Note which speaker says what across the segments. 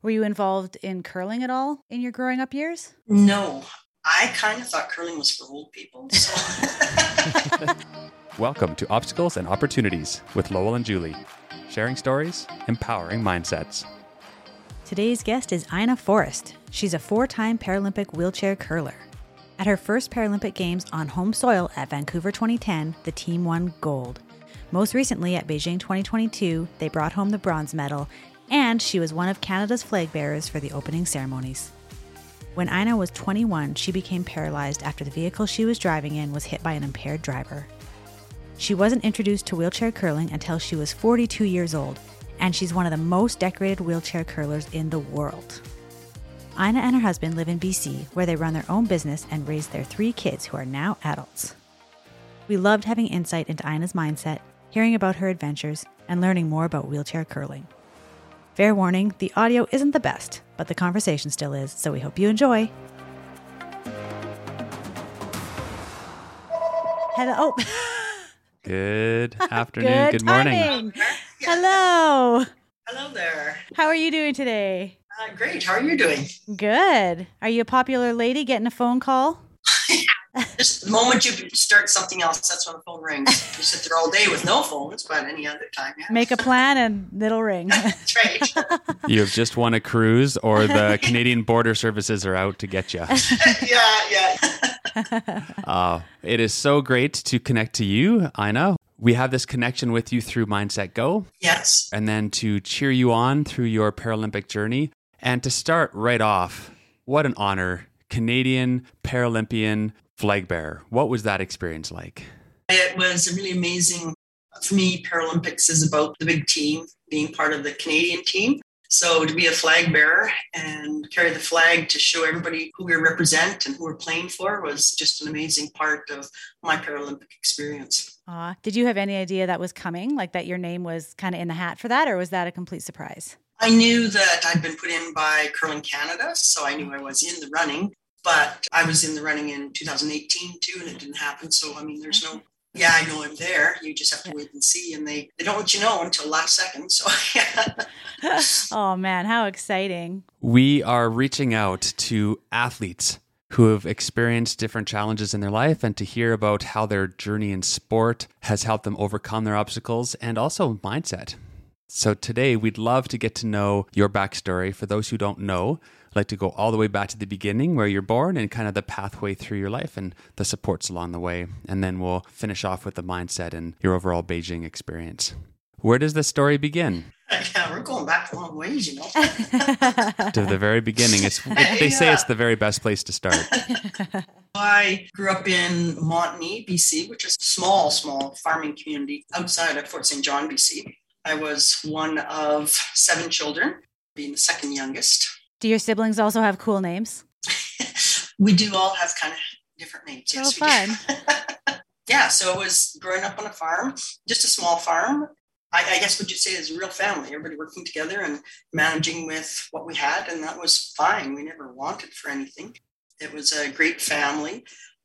Speaker 1: Were you involved in curling at all in your growing up years?
Speaker 2: No, I kind of thought curling was for old people. So.
Speaker 3: Welcome to Obstacles and Opportunities with Lowell and Julie, sharing stories, empowering mindsets.
Speaker 1: Today's guest is Ina Forrest. She's a four time Paralympic wheelchair curler. At her first Paralympic Games on home soil at Vancouver 2010, the team won gold. Most recently at Beijing 2022, they brought home the bronze medal, and she was one of Canada's flag bearers for the opening ceremonies. When Ina was 21, she became paralyzed after the vehicle she was driving in was hit by an impaired driver. She wasn't introduced to wheelchair curling until she was 42 years old, and she's one of the most decorated wheelchair curlers in the world. Ina and her husband live in BC, where they run their own business and raise their three kids who are now adults. We loved having insight into Ina's mindset, hearing about her adventures, and learning more about wheelchair curling. Fair warning, the audio isn't the best, but the conversation still is, so we hope you enjoy. Hello. Oh,
Speaker 3: Good afternoon, good, morning.
Speaker 1: timing. Hello.
Speaker 2: Hello there.
Speaker 1: How are you doing today?
Speaker 2: Uh, great. How are you doing?
Speaker 1: Good. Are you a popular lady getting a phone call?
Speaker 2: Just the moment you start something else, that's when the phone rings. You sit there all day with no phones, but any other time, yeah.
Speaker 1: Make a plan and it'll ring.
Speaker 2: That's right.
Speaker 3: You have just won a cruise, or the Canadian Border Services are out to get you.
Speaker 2: yeah, yeah.
Speaker 3: Uh, it is so great to connect to you, Ina. We have this connection with you through Mindset Go,
Speaker 2: Yes.
Speaker 3: and then to cheer you on through your Paralympic journey. And to start right off, what an honor. Canadian Paralympian flag bearer. What was that experience like?
Speaker 2: It was a really amazing. For me, Paralympics is about the big team, being part of the Canadian team. So to be a flag bearer and carry the flag to show everybody who we represent and who we're playing for was just an amazing part of my Paralympic experience.
Speaker 1: Aw. Did you have any idea that was coming? Like that your name was kind of in the hat for that, or was that a complete surprise?
Speaker 2: I knew that I'd been put in by Curling Canada, so I knew I was in the running, but I was in the running in 2018 too, and it didn't happen. So, I mean, there's no, yeah, I know I'm there. You just have to wait and see. And they, they don't let you know until last second. So, yeah.
Speaker 1: oh man, how exciting.
Speaker 3: We are reaching out to athletes who have experienced different challenges in their life and to hear about how their journey in sport has helped them overcome their obstacles and also mindset. So today we'd love to get to know your backstory. For those who don't know, I'd like to go all the way back to the beginning where you're born and kind of the pathway through your life and the supports along the way. And then we'll finish off with the mindset and your overall Beijing experience. Where does the story begin?
Speaker 2: yeah, we're going back a long ways, you know.
Speaker 3: To the very beginning. It's it, they say it's the very best place to start.
Speaker 2: I grew up in Montney, BC, which is a small, small farming community outside of Fort St. John, BC. I was one of seven children, being the second youngest.
Speaker 1: Do your siblings also have cool names?
Speaker 2: we do all have kind of different names.
Speaker 1: Oh,
Speaker 2: Yes, we do. yeah, so it was growing up on a farm, just a small farm. I, I guess what you'd say is a real family, everybody working together and managing with what we had, and that was fine. We never wanted for anything. It was a great family.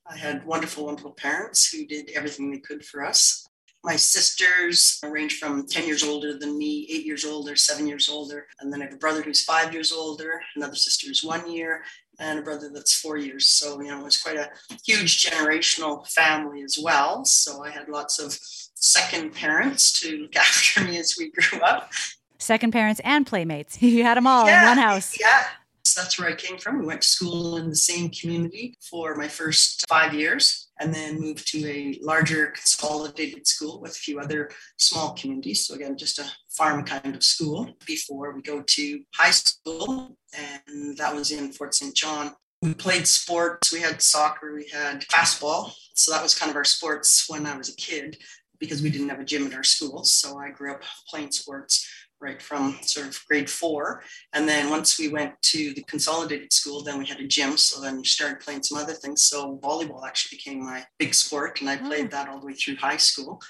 Speaker 2: I had wonderful, wonderful parents who did everything they could for us. My sisters range from 10 years older than me, eight years older, seven years older. And then I have a brother who's five years older, another sister who's one year, and a brother that's four years. So, you know, it was quite a huge generational family as well. So I had lots of second parents to look after me as we grew up.
Speaker 1: Second parents and playmates. You had them all in one house.
Speaker 2: Yeah. So that's where I came from. We went to school in the same community for my first five years and then moved to a larger consolidated school with a few other small communities. So, again, just a farm kind of school before we go to high school. And that was in Fort St. John. We played sports. We had soccer, we had fastball. So, that was kind of our sports when I was a kid because we didn't have a gym at our school. So, I grew up playing sports right from sort of grade four. And then once we went to the consolidated school, then we had a gym. So then we started playing some other things. So volleyball actually became my big sport, and I hmm. played that all the way through high school.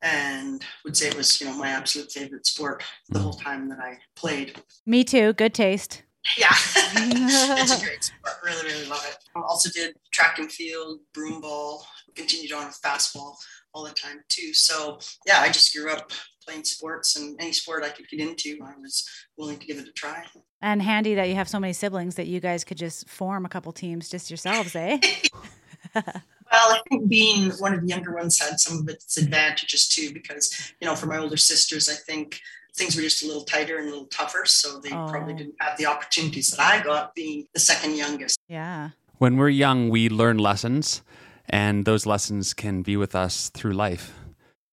Speaker 2: And would say it was, you know, my absolute favorite sport the whole time that I played.
Speaker 1: Me too. Good taste.
Speaker 2: Yeah, it's a great sport. Really, really love it. I also did track and field, broom ball, continued on with basketball all the time too. So yeah, I just grew up playing sports and any sport I could get into, I was willing to give it a try.
Speaker 1: And handy that you have so many siblings that you guys could just form a couple teams just yourselves, eh?
Speaker 2: well, I think being one of the younger ones had some of its advantages too, because, you know, for my older sisters, I think things were just a little tighter and a little tougher. So they oh. probably didn't have the opportunities that I got being the second youngest.
Speaker 1: Yeah.
Speaker 3: When we're young, we learn lessons, and those lessons can be with us through life.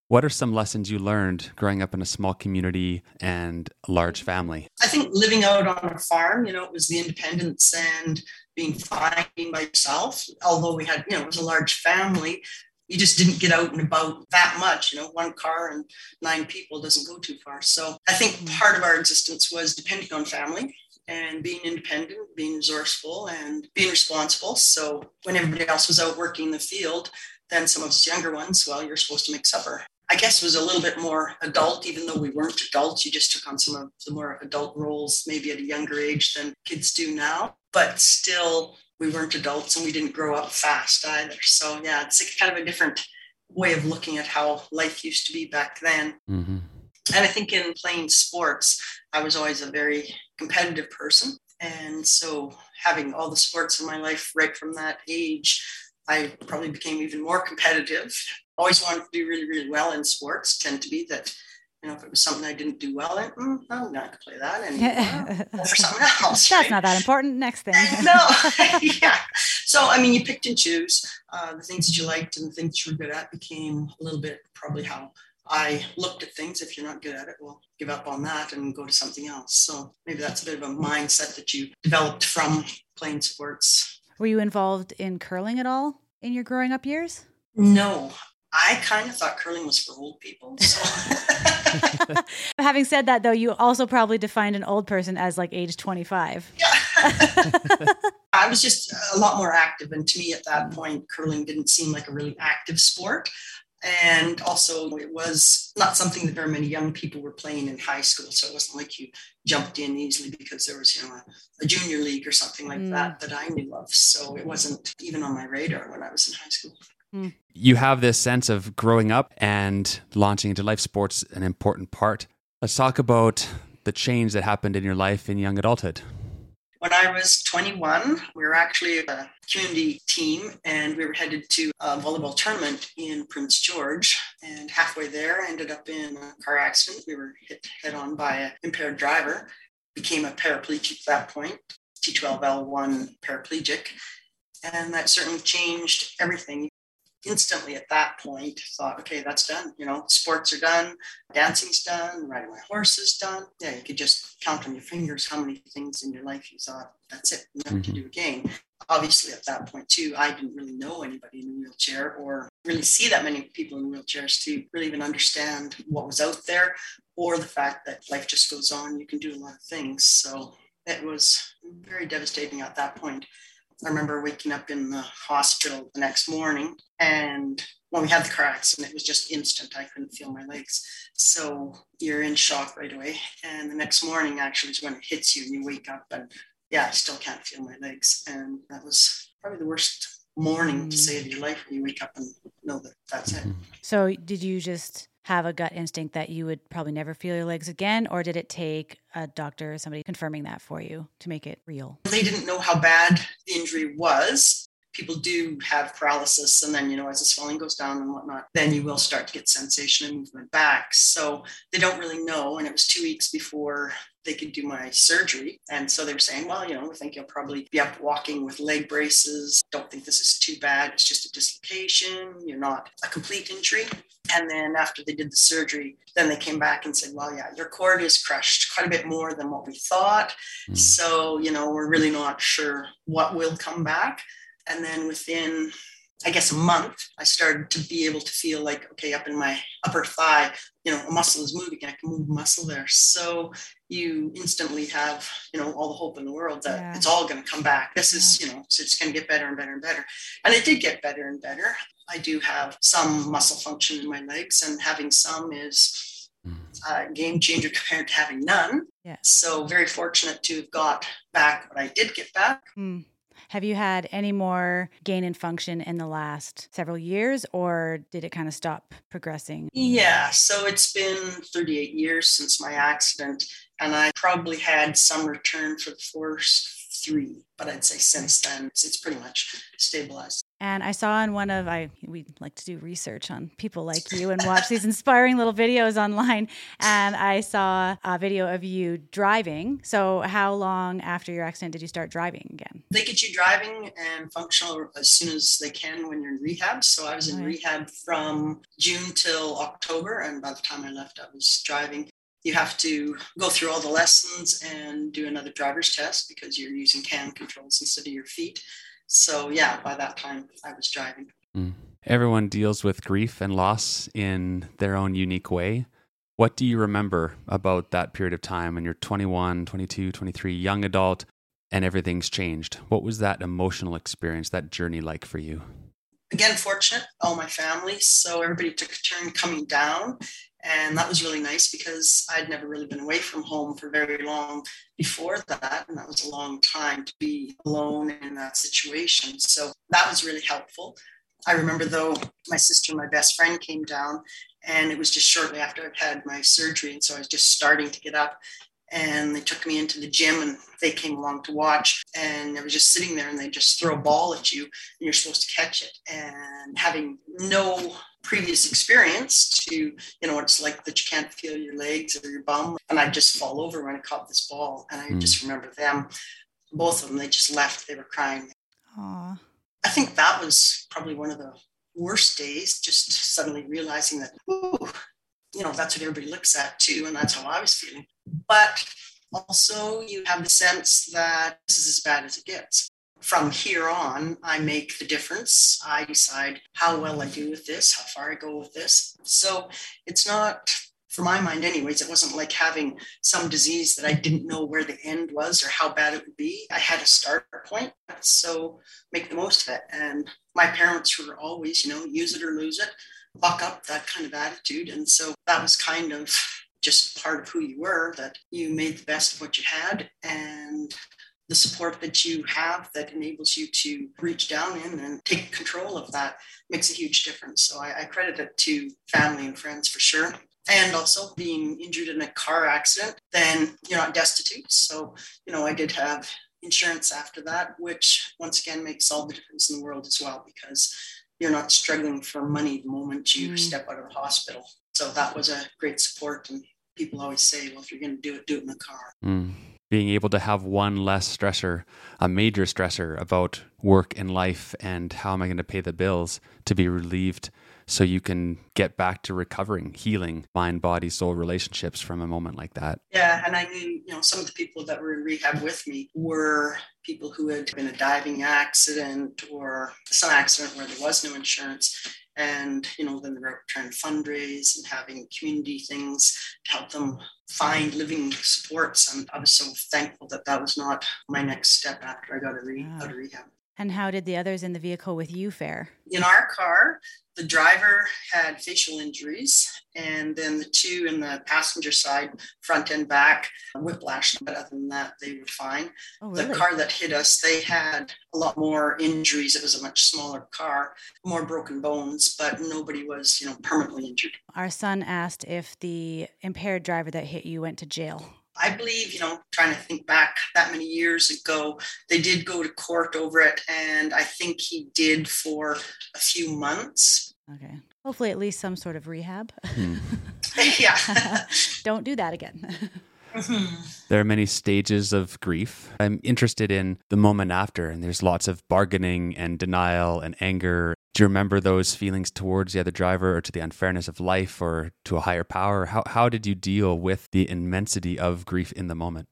Speaker 3: What are some lessons you learned growing up in a small community and a large family?
Speaker 2: I think living out on a farm, you know, it was the independence and being fine by yourself. Although we had, you know, it was a large family, you just didn't get out and about that much. You know, one car and nine people doesn't go too far. So I think part of our existence was depending on family and being independent, being resourceful, and being responsible. So when everybody else was out working the field, then some of us younger ones, well, you're supposed to make supper. I guess was a little bit more adult, even though we weren't adults. You just took on some of the more adult roles, maybe at a younger age than kids do now. But still, we weren't adults and we didn't grow up fast either. So, yeah, it's like kind of a different way of looking at how life used to be back then. Mm-hmm. And I think in playing sports, I was always a very competitive person. And so, having all the sports in my life right from that age, I probably became even more competitive always wanted to do really, really well in sports. Tend to be that, you know, if it was something I didn't do well in, mm, I'm not going to play that anymore. for something else.
Speaker 1: That's right? not that important. Next thing.
Speaker 2: no, yeah. So I mean, you picked and choose uh, the things that you liked and the things you were good at became a little bit probably how I looked at things. If you're not good at it, well, give up on that and go to something else. So maybe that's a bit of a mindset that you developed from playing sports.
Speaker 1: Were you involved in curling at all in your growing up years?
Speaker 2: No, I kind of thought curling was for old people. So.
Speaker 1: Having said that, though, you also probably defined an old person as like age 25.
Speaker 2: Yeah. I was just a lot more active. And to me, at that point, curling didn't seem like a really active sport. And also, it was not something that very many young people were playing in high school. So it wasn't like you jumped in easily because there was, you know, a, a junior league or something like mm. that that I knew of. So it wasn't even on my radar when I was in high school.
Speaker 3: You have this sense of growing up and launching into life sports, an important part. Let's talk about the change that happened in your life in young adulthood.
Speaker 2: When I was 21, we were actually a community team and we were headed to a volleyball tournament in Prince George. And halfway there, I ended up in a car accident. We were hit head on by an impaired driver, became a paraplegic at that point, T12L1 paraplegic. And that certainly changed everything instantly at that point thought, okay, that's done. You know, sports are done, dancing's done, riding my horse is done. Yeah, you could just count on your fingers how many things in your life you thought, that's it, never mm-hmm. to do again. Obviously, at that point, too, I didn't really know anybody in a wheelchair or really see that many people in wheelchairs to really even understand what was out there or the fact that life just goes on. You can do a lot of things. So it was very devastating at that point. I remember waking up in the hospital the next morning, and when we had the car accident, it was just instant. I couldn't feel my legs. So you're in shock right away. And the next morning, actually, is when it hits you, and you wake up, and yeah, I still can't feel my legs. And that was probably the worst morning to mm. say of your life when you wake up and know that that's it. Mm-hmm.
Speaker 1: So, did you just have a gut instinct that you would probably never feel your legs again? Or did it take a doctor or somebody confirming that for you to make it real?
Speaker 2: They didn't know how bad the injury was. People do have paralysis, and then, you know, as the swelling goes down and whatnot, then you will start to get sensation and movement back. So they don't really know. And it was two weeks before they could do my surgery. And so they were saying, well, you know, we think you'll probably be up walking with leg braces. Don't think this is too bad. It's just a dislocation. You're not a complete injury. And then after they did the surgery, then they came back and said, well, yeah, your cord is crushed quite a bit more than what we thought. Mm. So, you know, we're really not sure what will come back. And then within I guess a month, I started to be able to feel like, okay, up in my upper thigh, you know, a muscle is moving. I can move muscle there. So you instantly have, you know, all the hope in the world that yeah. it's all going to come back. This yeah. is, you know, so it's going to get better and better and better. And it did get better and better. I do have some muscle function in my legs, and having some is hmm. a game changer compared to having none.
Speaker 1: Yeah.
Speaker 2: So very fortunate to have got back what I did get back.
Speaker 1: Mm. Have you had any more gain in function in the last several years, or did it kind of stop progressing?
Speaker 2: Yeah, so it's been 38 years since my accident, and I probably had some return for the first three, but I'd say since then it's, it's pretty much stabilized.
Speaker 1: And I saw in one of I we like to do research on people like you and watch these inspiring little videos online. And I saw a video of you driving. So how long after your accident did you start driving again?
Speaker 2: They get you driving and functional as soon as they can when you're in rehab. So I was in rehab from June till October, and by the time I left, I was driving you have to go through all the lessons and do another driver's test because you're using hand controls instead of your feet. So, yeah, by that time, I was driving.
Speaker 3: Mm. Everyone deals with grief and loss in their own unique way. What do you remember about that period of time when you're 21, 22, 23, young adult, and everything's changed? What was that emotional experience, that journey like for you?
Speaker 2: Again, fortunate, all my family. So everybody took a turn coming down. And that was really nice because I'd never really been away from home for very long before that. And that was a long time to be alone in that situation. So that was really helpful. I remember though, my sister my best friend came down, and it was just shortly after I'd had my surgery. And so I was just starting to get up and they took me into the gym and they came along to watch and I was just sitting there and they just throw a ball at you and you're supposed to catch it and having no previous experience to you know it's like that you can't feel your legs or your bum and I just fall over when I caught this ball and I mm. just remember them both of them they just left they were crying Aww. I think that was probably one of the worst days just suddenly realizing that ooh, you know that's what everybody looks at too and that's how I was feeling but also, you have the sense that this is as bad as it gets. From here on, I make the difference. I decide how well I do with this, how far I go with this. So it's not, for my mind, anyways, it wasn't like having some disease that I didn't know where the end was or how bad it would be. I had a start point. So make the most of it. And my parents were always, you know, use it or lose it, buck up, that kind of attitude. And so that was kind of just part of who you were, that you made the best of what you had and the support that you have that enables you to reach down in and take control of that makes a huge difference. So I, I credit it to family and friends for sure. And also being injured in a car accident, then you're not destitute. So, you know, I did have insurance after that, which once again makes all the difference in the world as well because you're not struggling for money the moment you mm. step out of the hospital. So that was a great support and people always say, well, if you're going to do it, do it in the car.
Speaker 3: Mm. Being able to have one less stressor, a major stressor about work and life and how am I going to pay the bills to be relieved so you can get back to recovering, healing mind, body, soul relationships from a moment like that.
Speaker 2: Yeah. And I mean, you know, some of the people that were in rehab with me were people who had been a diving accident or some accident where there was no insurance and you know then they're trying to fundraise and having community things to help them find living supports. And i was so thankful that that was not my next step after i got out of rehab
Speaker 1: and how did the others in the vehicle with you fare
Speaker 2: in our car the driver had facial injuries, and then the two in the passenger side, front and back, whiplash. But other than that, they were fine. Oh, really? The car that hit us, they had a lot more injuries. It was a much smaller car, more broken bones, but nobody was, you know, permanently injured.
Speaker 1: Our son asked if the impaired driver that hit you went to jail.
Speaker 2: I believe, you know, trying to think back that many years ago, they did go to court over it. And I think he did for a few months.
Speaker 1: Okay. Hopefully, at least some sort of rehab.
Speaker 2: Hmm. yeah.
Speaker 1: Don't do that again.
Speaker 3: Mm-hmm. There are many stages of grief. I'm interested in the moment after, and there's lots of bargaining and denial and anger. Do you remember those feelings towards the other driver or to the unfairness of life or to a higher power? How, how did you deal with the immensity of grief in the moment?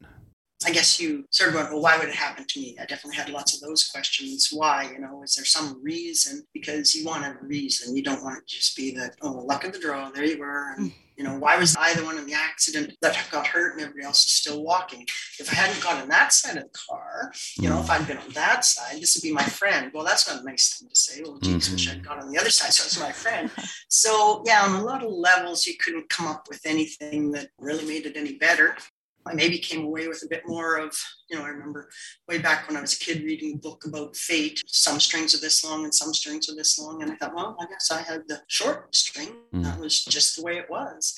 Speaker 2: I guess you sort of went, well, why would it happen to me? I definitely had lots of those questions. Why? You know, is there some reason? Because you want a reason. You don't want it to just be that, oh, luck of the draw, there you were. And, you know, why was I the one in the accident that got hurt and everybody else is still walking? If I hadn't got on that side of the car, you know, if I'd been on that side, this would be my friend. Well, that's not a nice thing to say. Well, geez, mm-hmm. wish I'd got on the other side, so it's my friend. So, yeah, on a lot of levels, you couldn't come up with anything that really made it any better. I maybe came away with a bit more of, you know, I remember way back when I was a kid reading a book about fate. Some strings are this long and some strings are this long. And I thought, well, I guess I had the short string. Mm. That was just the way it was.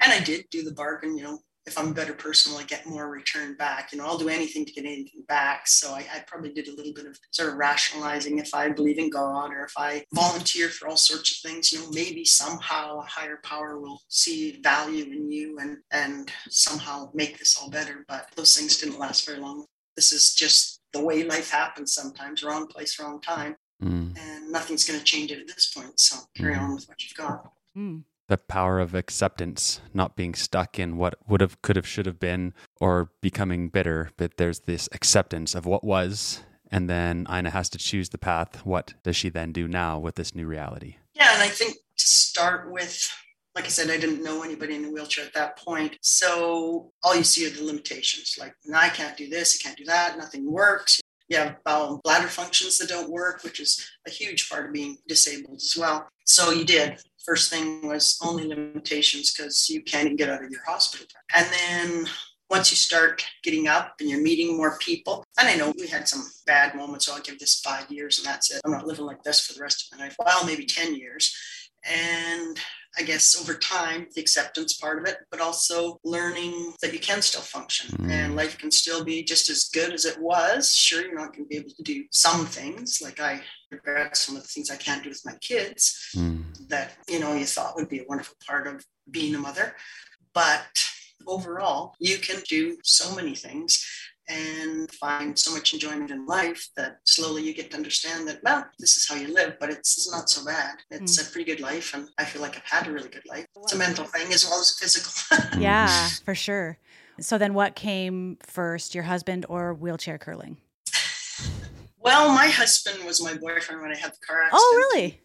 Speaker 2: And I did do the bargain, you know, if I'm a better person, will I get more return back? You know, I'll do anything to get anything back. So I, I, probably did a little bit of sort of rationalizing if I believe in God or if I volunteer for all sorts of things, you know, maybe somehow a higher power will see value in you and and somehow make this all better. But those things didn't last very long. This is just the way life happens sometimes, wrong place, wrong time. Mm. And nothing's going to change it at this point. So carry mm. on with what you've got.
Speaker 3: Mm the power of acceptance, not being stuck in what would have, could have, should have been, or becoming bitter. But there's this acceptance of what was. And then Ina has to choose the path. What does she then do now with this new reality?
Speaker 2: Yeah. And I think to start with, like I said, I didn't know anybody in a wheelchair at that point. So all you see are the limitations like, I can't do this, I can't do that, nothing works. You have bowel and bladder functions that don't work, which is a huge part of being disabled as well. So you did first thing was only limitations because you can't even get out of your hospital. And then once you start getting up and you're meeting more people, and I know we had some bad moments, so I'll give this five years and that's it. I'm not living like this for the rest of my life. Well, maybe 10 years. And I guess over time, the acceptance part of it, but also learning that you can still function mm. and life can still be just as good as it was. Sure, you're not going to be able to do some things. Like I regret some of the things I can't do with my kids mm. that, you know, you thought would be a wonderful part of being a mother. But overall, you can do so many things and find so much enjoyment in life that slowly you get to understand that, well, this is how you live, but it's not so bad. It's mm. a pretty good life. And I feel like I've had a really good life. It's a mental thing as well as physical.
Speaker 1: yeah, for sure. So then what came first, your husband or wheelchair curling?
Speaker 2: Well, my husband was my boyfriend when I had the car accident.
Speaker 1: Oh, really?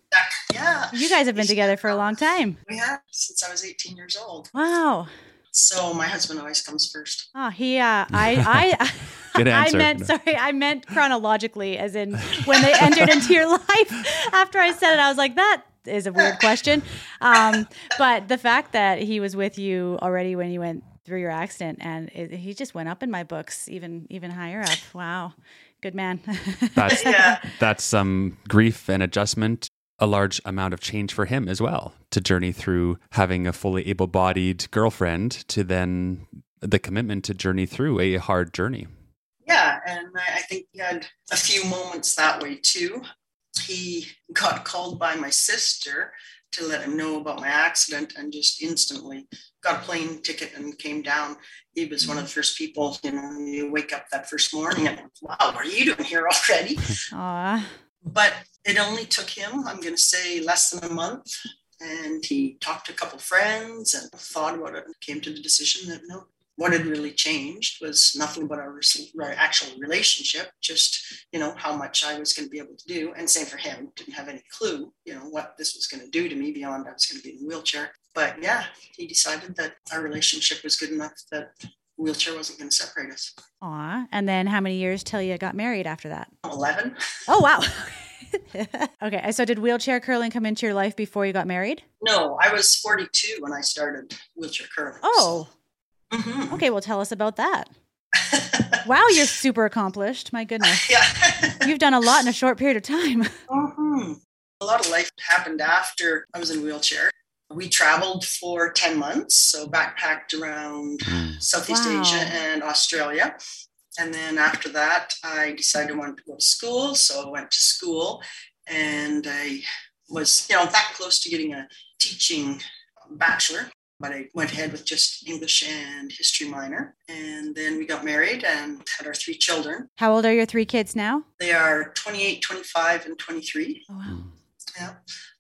Speaker 2: Yeah.
Speaker 1: You guys have been together for a long time.
Speaker 2: We have since I was 18 years old.
Speaker 1: Wow.
Speaker 2: So my husband always comes first.
Speaker 1: Oh, he. Uh, I. I.
Speaker 3: Good answer.
Speaker 1: I meant sorry. I meant chronologically, as in when they entered into your life. After I said it, I was like, that is a weird question. Um, but the fact that he was with you already when you went through your accident, and it, he just went up in my books, even even higher up. Wow, good man.
Speaker 3: that's yeah. that's some grief and adjustment a large amount of change for him as well to journey through having a fully able bodied girlfriend to then the commitment to journey through a hard journey.
Speaker 2: Yeah, and I think he had a few moments that way too. He got called by my sister to let him know about my accident and just instantly got a plane ticket and came down. He was one of the first people, you know, you wake up that first morning and wow, what are you doing here already? Aww. But it only took him, I'm going to say, less than a month. And he talked to a couple friends and thought about it and came to the decision that no, what had really changed was nothing but our, our actual relationship, just, you know, how much I was going to be able to do. And same for him, didn't have any clue, you know, what this was going to do to me beyond I was going to be in a wheelchair. But yeah, he decided that our relationship was good enough that wheelchair wasn't going to separate us.
Speaker 1: Aw. And then how many years till you got married after that?
Speaker 2: 11.
Speaker 1: Oh, wow. okay. So did wheelchair curling come into your life before you got married?
Speaker 2: No, I was 42 when I started wheelchair curling.
Speaker 1: Oh. So. Mm-hmm. Okay. Well, tell us about that. wow, you're super accomplished. My goodness.
Speaker 2: Yeah.
Speaker 1: You've done a lot in a short period of time.
Speaker 2: Mm-hmm. A lot of life happened after I was in wheelchair. We traveled for 10 months, so backpacked around mm. Southeast wow. Asia and Australia. And then after that, I decided I wanted to go to school. So I went to school and I was, you know, that close to getting a teaching bachelor, but I went ahead with just English and history minor. And then we got married and had our three children.
Speaker 1: How old are your three kids now?
Speaker 2: They are 28, 25, and 23. Oh, wow. Yeah.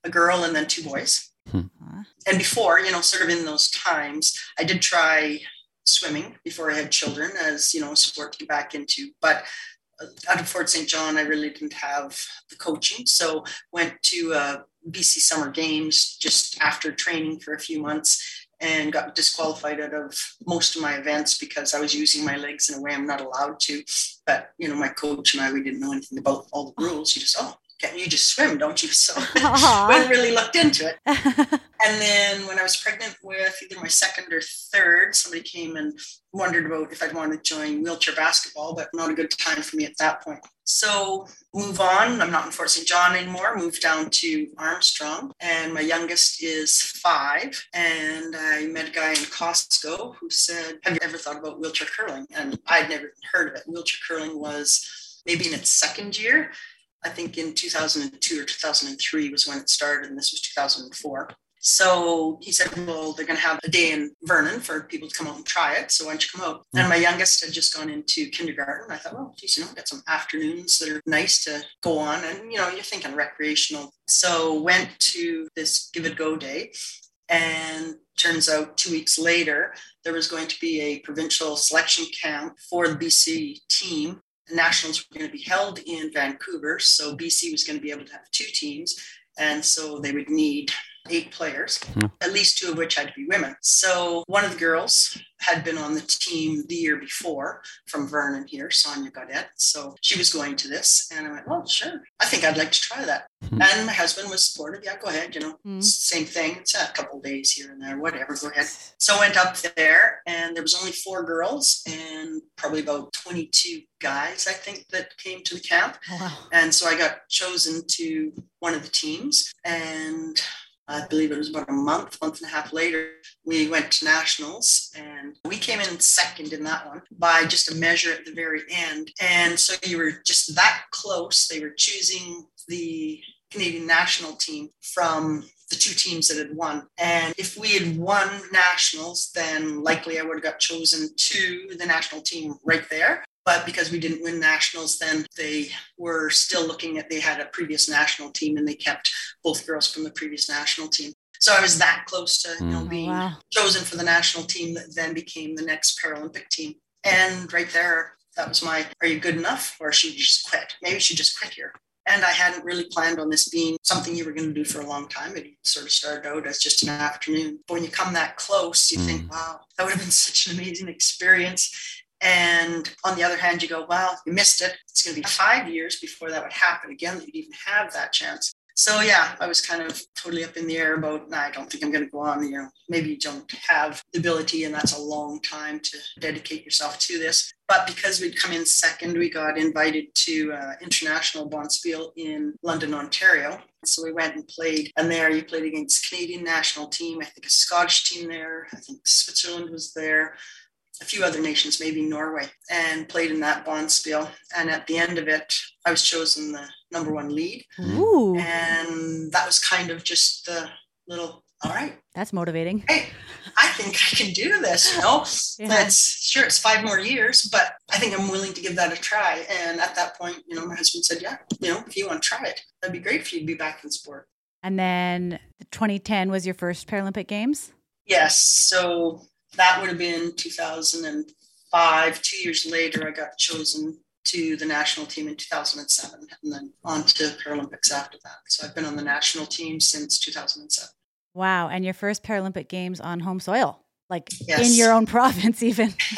Speaker 2: A girl and then two boys. Hmm. And before, you know, sort of in those times, I did try swimming before I had children as, you know, a sport to get back into. But out of Fort St. John, I really didn't have the coaching. So went to uh, BC Summer Games just after training for a few months and got disqualified out of most of my events because I was using my legs in a way I'm not allowed to. But you know, my coach and I, we didn't know anything about all the rules. You just, oh, you just swim, don't you? So we hadn't really looked into it. and then when I was pregnant with either my second or third, somebody came and wondered about if I'd want to join wheelchair basketball, but not a good time for me at that point. So move on. I'm not in Fort St. John anymore. Moved down to Armstrong, and my youngest is five. And I met a guy in Costco who said, "Have you ever thought about wheelchair curling?" And I'd never heard of it. Wheelchair curling was maybe in its second year. I think in 2002 or 2003 was when it started, and this was 2004. So he said, Well, they're going to have a day in Vernon for people to come out and try it. So why don't you come out? And my youngest had just gone into kindergarten. I thought, Well, geez, you know, got some afternoons that are nice to go on. And, you know, you're thinking recreational. So went to this Give It Go day. And turns out two weeks later, there was going to be a provincial selection camp for the BC team. The nationals were going to be held in Vancouver. So BC was going to be able to have two teams. And so they would need eight players, mm. at least two of which had to be women. So one of the girls had been on the team the year before from Vernon here, Sonja Gaudet. So she was going to this. And I went, well, sure. I think I'd like to try that. Mm-hmm. And my husband was supportive. Yeah, go ahead. You know, mm-hmm. same thing. It's a couple days here and there, whatever. Go ahead. So I went up there and there was only four girls and probably about 22 guys, I think, that came to the camp. Wow. And so I got chosen to one of the teams. And I believe it was about a month, month and a half later, we went to nationals and we came in second in that one by just a measure at the very end. And so you were just that close. They were choosing the Canadian national team from the two teams that had won. And if we had won nationals, then likely I would have got chosen to the national team right there. But because we didn't win nationals, then they were still looking at, they had a previous national team and they kept both girls from the previous national team. So I was that close to you know, mm. being wow. chosen for the national team that then became the next Paralympic team. And right there, that was my, are you good enough? Or should you just quit? Maybe you should just quit here. And I hadn't really planned on this being something you were going to do for a long time. It sort of started out as just an afternoon. But when you come that close, you mm. think, wow, that would have been such an amazing experience. And on the other hand, you go, well, you missed it. It's going to be five years before that would happen again, that you'd even have that chance. So yeah, I was kind of totally up in the air about, nah, I don't think I'm going to go on. You know, maybe you don't have the ability, and that's a long time to dedicate yourself to this. But because we'd come in second, we got invited to uh, international bonspiel in London, Ontario. So we went and played, and there you played against Canadian national team. I think a Scottish team there. I think Switzerland was there a few other nations, maybe Norway, and played in that bonspiel. And at the end of it, I was chosen the number one lead. Ooh. And that was kind of just the little, all right.
Speaker 1: That's motivating.
Speaker 2: Hey, I think I can do this. You know, yeah. that's sure it's five more years, but I think I'm willing to give that a try. And at that point, you know, my husband said, yeah, you know, if you want to try it, that'd be great for you to be back in sport.
Speaker 1: And then 2010 was your first Paralympic Games?
Speaker 2: Yes. So that would have been 2005. Two years later, I got chosen to the national team in 2007 and then on to Paralympics after that. So I've been on the national team since 2007.
Speaker 1: Wow. And your first Paralympic Games on home soil, like yes. in your own province, even.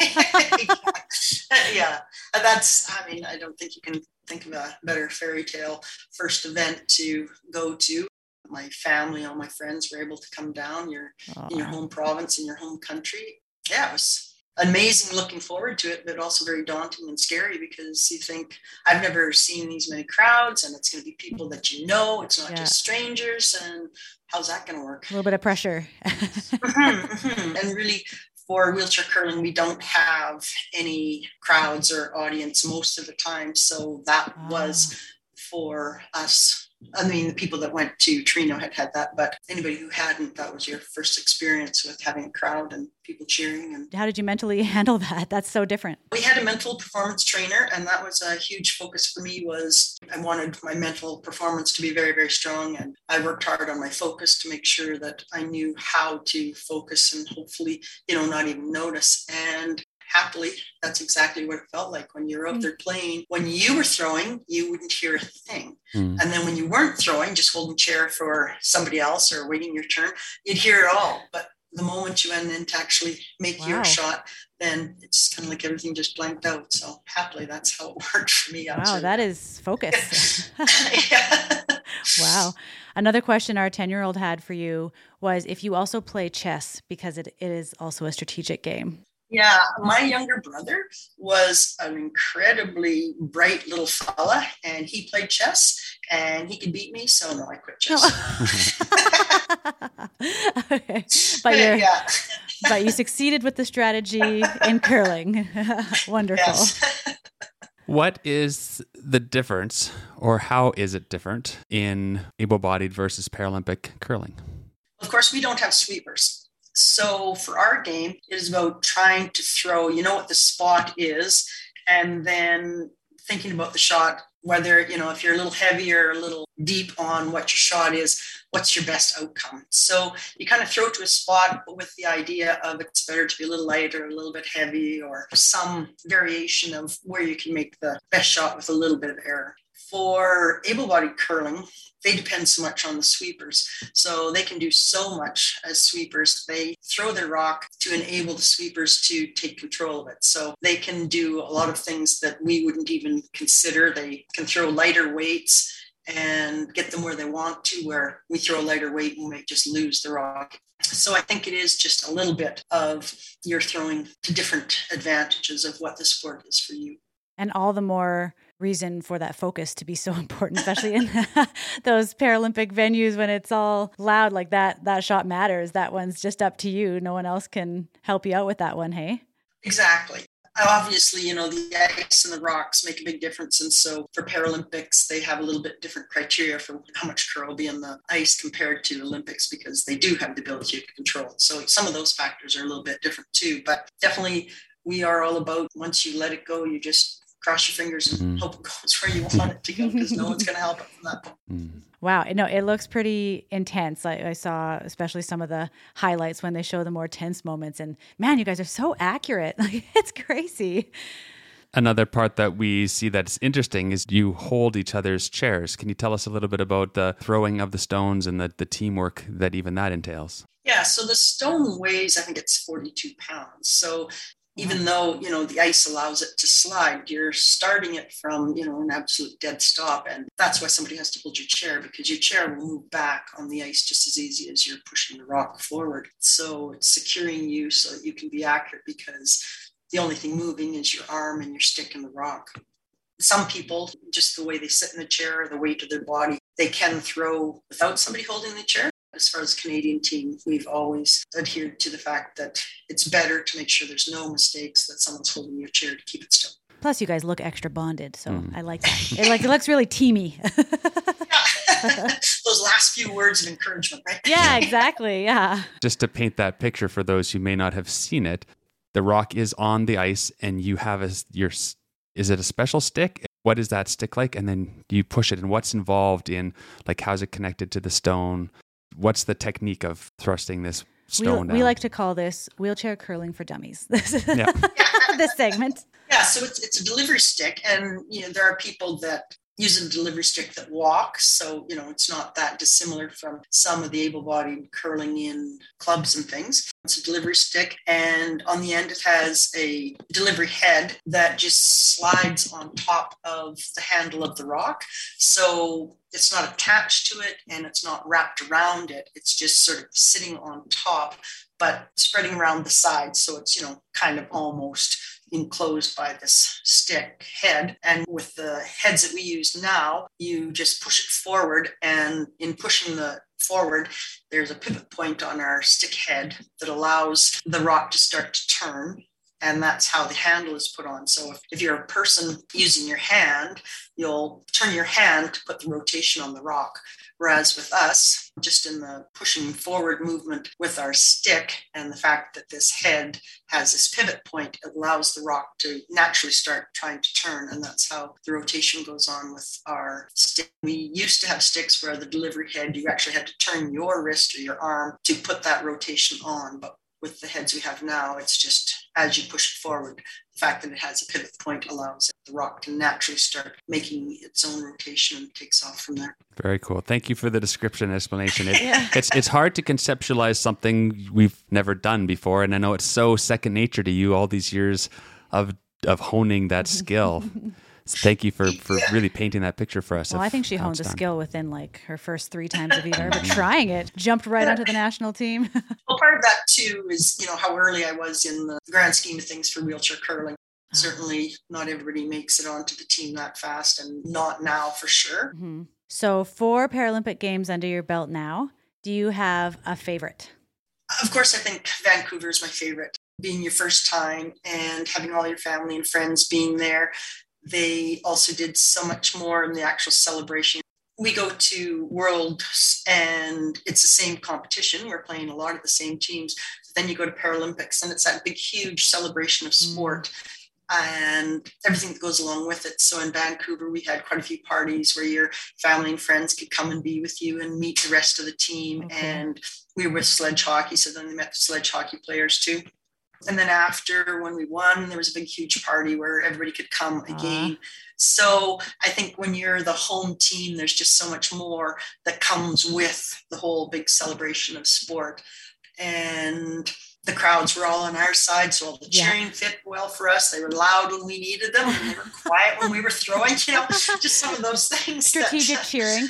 Speaker 2: yeah. That's, I mean, I don't think you can think of a better fairy tale first event to go to my family, all my friends were able to come down. You're in your home province, in your home country. Yeah, it was amazing looking forward to it, but also very daunting and scary because you think, I've never seen these many crowds and it's going to be people that you know. It's not yeah. just strangers. And how's that going to work?
Speaker 1: A little bit of pressure.
Speaker 2: mm-hmm, mm-hmm. And really, for wheelchair curling, we don't have any crowds or audience most of the time. So that oh. was for us I mean, the people that went to Torino had had that, but anybody who hadn't, that was your first experience with having a crowd and people cheering. And
Speaker 1: how did you mentally handle that? That's so different.
Speaker 2: We had a mental performance trainer, and that was a huge focus for me. Was I wanted my mental performance to be very, very strong, and I worked hard on my focus to make sure that I knew how to focus and hopefully, you know, not even notice. And happily, that's exactly what it felt like when you're out mm. there playing. When you were throwing, you wouldn't hear a thing. Mm. And then when you weren't throwing, just holding chair for somebody else or waiting your turn, you'd hear it all. But the moment you went in to actually make wow. your shot, then it's kind of like everything just blanked out. So happily, that's how it worked for me.
Speaker 1: Wow, that is focus. wow. Another question our 10 year old had for you was if you also play chess, because it, it is also a strategic game.
Speaker 2: Yeah, my younger brother was an incredibly bright little fella, and he played chess, and he could beat me. So no, I quit chess. Oh.
Speaker 1: okay, but you yeah. but you succeeded with the strategy in curling. Wonderful. Yes.
Speaker 3: What is the difference, or how is it different in able-bodied versus Paralympic curling?
Speaker 2: Of course, we don't have sweepers. So for our game, it is about trying to throw, you know what the spot is, and then thinking about the shot, whether, you know, if you're a little heavier, a little deep on what your shot is, what's your best outcome. So you kind of throw to a spot with the idea of it's better to be a little lighter, a little bit heavy, or some variation of where you can make the best shot with a little bit of error. For able bodied curling, they depend so much on the sweepers. So they can do so much as sweepers. They throw their rock to enable the sweepers to take control of it. So they can do a lot of things that we wouldn't even consider. They can throw lighter weights and get them where they want to, where we throw a lighter weight and we just lose the rock. So I think it is just a little bit of you're throwing to different advantages of what the sport is for you.
Speaker 1: And all the more reason for that focus to be so important, especially in those Paralympic venues when it's all loud like that. That shot matters. That one's just up to you. No one else can help you out with that one. Hey.
Speaker 2: Exactly. Obviously, you know, the ice and the rocks make a big difference. And so for Paralympics, they have a little bit different criteria for how much curl will be in the ice compared to Olympics because they do have the ability to control. So some of those factors are a little bit different too. But definitely, we are all about once you let it go, you just cross your fingers and mm-hmm. hope it goes where you want it to go because no one's going to help it from that point. Mm.
Speaker 1: Wow, no, it looks pretty intense. I, I, saw especially some of the highlights when they show the more tense moments, and man, you guys are so accurate. Like it's crazy.
Speaker 3: Another part that we see that's interesting is you hold each other's chairs. Can you tell us a little bit about the throwing of the stones and the, the teamwork that even that entails?
Speaker 2: Yeah, so the stone weighs, I think it's 42 pounds. So even mm-hmm. though you know the ice allows it to slide you're starting it from you know an absolute dead stop and that's why somebody has to hold your chair because your chair will move back on the ice just as easy as you're pushing the rock forward. So it's securing you so that you can be accurate because the only thing moving is your arm and your stick in the rock. Some people just the way they sit in the chair or the weight of their body they can throw without somebody holding the chair as far as Canadian team, we've always adhered to the fact that it's better to make sure there's no mistakes that someone's holding your chair to keep it still.
Speaker 1: Plus, you guys look extra bonded, so mm. I like that. It like it looks really teamy.
Speaker 2: those last few words of encouragement, right?
Speaker 1: Yeah, exactly. Yeah.
Speaker 3: Just to paint that picture for those who may not have seen it, the rock is on the ice, and you have a your. Is it a special stick? What is that stick like? And then you push it, and what's involved in like how's it connected to the stone? What's the technique of thrusting this stone
Speaker 1: we, we like to call this wheelchair curling for dummies. yeah. this segment.
Speaker 2: Yeah, so it's, it's a delivery stick, and you know there are people that use a delivery stick that walks. So, you know, it's not that dissimilar from some of the able bodied curling in clubs and things. It's a delivery stick, and on the end, it has a delivery head that just slides on top of the handle of the rock. So, it's not attached to it and it's not wrapped around it. It's just sort of sitting on top, but spreading around the sides. So, it's, you know, kind of almost enclosed by this stick head. And with the heads that we use now, you just push it forward. And in pushing the forward, there's a pivot point on our stick head that allows the rock to start to turn. And that's how the handle is put on. So if, if you're a person using your hand, you'll turn your hand to put the rotation on the rock. Whereas with us, just in the pushing forward movement with our stick and the fact that this head has this pivot point, it allows the rock to naturally start trying to turn. And that's how the rotation goes on with our stick. We used to have sticks where the delivery head, you actually had to turn your wrist or your arm to put that rotation on. But with the heads we have now, it's just as you push it forward, the fact that it has a pivot point allows it. The rock can naturally start making its own rotation and takes off from there.
Speaker 3: Very cool. Thank you for the description explanation. It, yeah. It's it's hard to conceptualize something we've never done before, and I know it's so second nature to you all these years of of honing that skill. So thank you for, for really painting that picture for us.
Speaker 1: Well, I think she honed a skill within like her first three times of either, but mm-hmm. trying it, jumped right onto the national team.
Speaker 2: well, part of that too is, you know, how early I was in the grand scheme of things for wheelchair curling. Certainly, not everybody makes it onto the team that fast, and not now for sure.
Speaker 1: Mm-hmm. So, four Paralympic Games under your belt now. Do you have a favorite?
Speaker 2: Of course, I think Vancouver is my favorite. Being your first time and having all your family and friends being there. They also did so much more in the actual celebration. We go to Worlds and it's the same competition. We're playing a lot of the same teams. Then you go to Paralympics and it's that big, huge celebration of sport. Mm and everything that goes along with it. So in Vancouver, we had quite a few parties where your family and friends could come and be with you and meet the rest of the team. Okay. And we were with sledge hockey, so then they met the sledge hockey players too. And then after, when we won, there was a big, huge party where everybody could come uh-huh. again. So I think when you're the home team, there's just so much more that comes with the whole big celebration of sport. And the crowds were all on our side, so all the cheering yeah. fit well for us. They were loud when we needed them, and they were quiet when we were throwing. You know, just some of those things.
Speaker 1: Strategic that, cheering.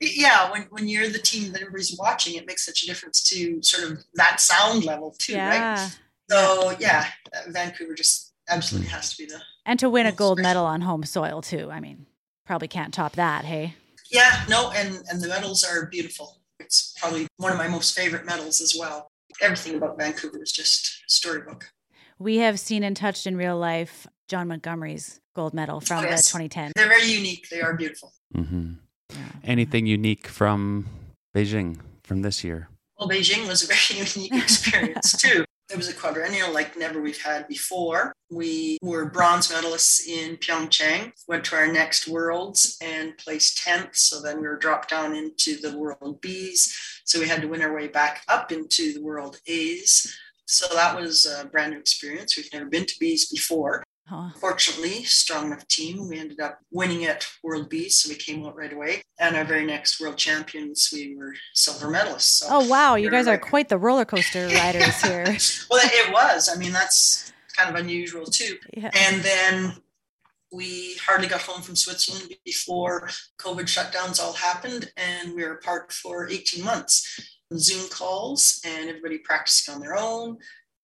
Speaker 2: yeah, when when you're the team that everybody's watching, it makes such a difference to sort of that sound level too, yeah. right? So yeah, Vancouver just absolutely has to be the
Speaker 1: and to win a gold special. medal on home soil too. I mean, probably can't top that. Hey.
Speaker 2: Yeah, no, and and the medals are beautiful. It's probably one of my most favorite medals as well everything about Vancouver is just storybook.
Speaker 1: We have seen and touched in real life Jon Montgomery's gold medal from oh, yes. the 2010.
Speaker 2: They're very unique. They are beautiful.
Speaker 3: Mm-hmm. Yeah. Anything unique from Beijing from this year?
Speaker 2: Well, Beijing was a very unique experience too. It was a quadrennial like never we've had before. We were bronze medalists in Pyeongchang, went to our next Worlds and placed 10th. So then we were dropped down into the World Bs. So we had to win our way back up into the World As. So that was a brand new experience. We've never been to Bs before. Huh. Fortunately, strong enough team. We ended up winning at World B, so we came out right away. And our very next World Champions, we were silver medalists. So
Speaker 1: oh wow, you guys are quite the roller coaster riders here.
Speaker 2: well, it was. I mean, that's kind of unusual too. Yeah. And then we hardly got home from Switzerland before COVID shutdowns all happened, and we were apart for 18 months. Zoom calls, and everybody practicing on their own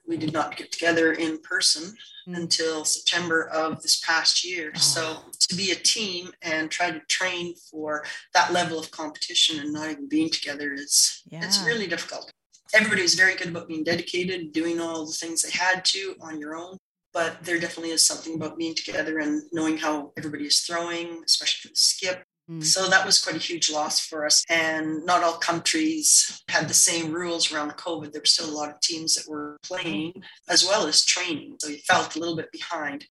Speaker 2: we did not get together in person mm. until September of this past year. Oh. So to be a team and try to train for that level of competition and not even being together is yeah. it's really difficult. Everybody was very good about being dedicated, doing all the things they had to on your own. But there definitely is something about being together and knowing how everybody is throwing, especially for the skip, Mm. So that was quite a huge loss for us. And not all countries had the same rules around COVID. There were still a lot of teams that were playing as well as training. So we felt a little bit behind.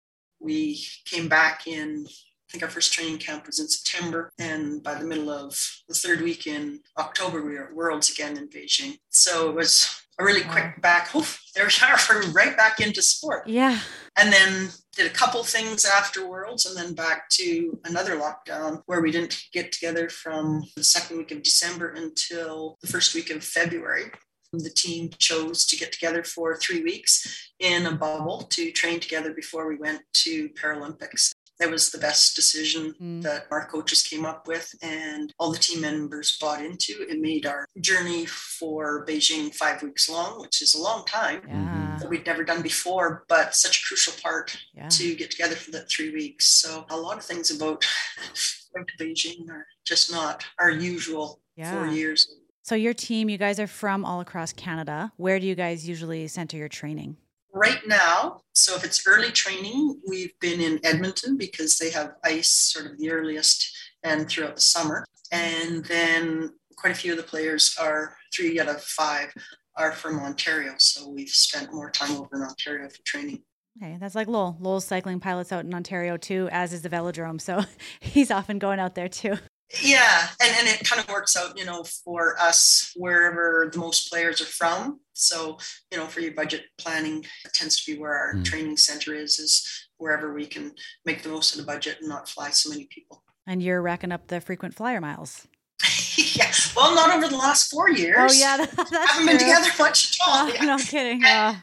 Speaker 2: We came back in, I think our first training camp was in September. And by the middle of the third week in October, we were at Worlds again in Beijing. So it was a really quick back. Oof, there we are, right back into sport.
Speaker 1: Yeah.
Speaker 2: And then did a couple things after Worlds and then back to another lockdown where we didn't get together from the second week of December until the first week of February. The team chose to get together for three weeks in a bubble to train together before we went to Paralympics. That was the best decision mm. that our coaches came up with and all the team members bought into. It made our journey for Beijing five weeks long, which is a long time yeah. that we'd never done before, but such a crucial part yeah. to get together for that three weeks. So a lot of things about going to Beijing are just not our usual yeah. four years.
Speaker 1: So your team, you guys are from all across Canada. Where do you guys usually center your training?
Speaker 2: Right now, so if it's early training, we've been in Edmonton because they have ice sort of the earliest and throughout the summer. And then quite a few of the players are three out of five are from Ontario. So we've spent more time over in Ontario for training.
Speaker 1: Okay, that's like Lowell. Lowell's cycling pilots out in Ontario too, as is the velodrome. So he's often going out there too.
Speaker 2: Yeah, and, and it kind of works out, you know, for us wherever the most players are from. So, you know, for your budget planning, it tends to be where our mm. training center is, is wherever we can make the most of the budget and not fly so many people.
Speaker 1: And you're racking up the frequent flyer miles.
Speaker 2: yeah, well, not over the last four years.
Speaker 1: Oh yeah, that, that's
Speaker 2: haven't been together much at all.
Speaker 1: Oh, yeah. No kidding.
Speaker 2: And,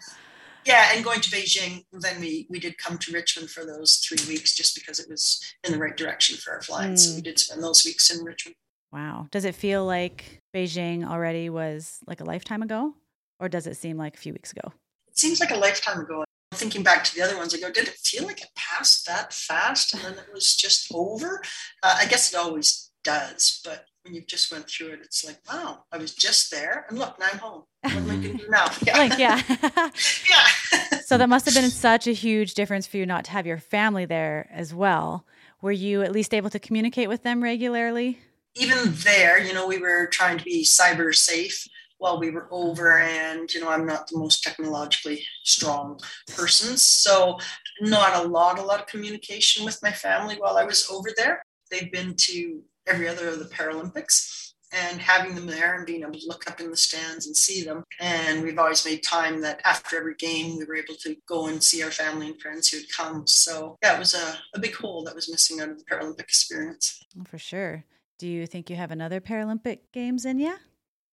Speaker 2: yeah, and going to Beijing, then we we did come to Richmond for those three weeks just because it was in the right direction for our flight. Mm. So we hmm. did spend those weeks in Richmond.
Speaker 1: Wow. Does it feel like Beijing already was like a lifetime ago, or does it seem like a few weeks ago?
Speaker 2: It seems like a lifetime ago. Thinking back to the other ones, I go, did it feel like it passed that fast and then it was just over? Uh, I guess it always does, but when you've just went through it, it's like, wow, I was just there, and look, now I'm home. What am I going to do now?
Speaker 1: Yeah. Like, yeah.
Speaker 2: yeah.
Speaker 1: so that must have been such a huge difference for you not to have your family there as well. Were you at least able to communicate with them regularly?
Speaker 2: Even there, you know, we were trying to be cyber safe while we were over and you know i'm not the most technologically strong person so not a lot a lot of communication with my family while i was over there they've been to every other of the Paralympics and having them there and being able to look up in the stands and see them. And we've always made time that after every game, we were able to go and see our family and friends who had come. So that was a, a big hole that was missing out of the Paralympic experience.
Speaker 1: For sure. Do you think you have another Paralympic Games in you?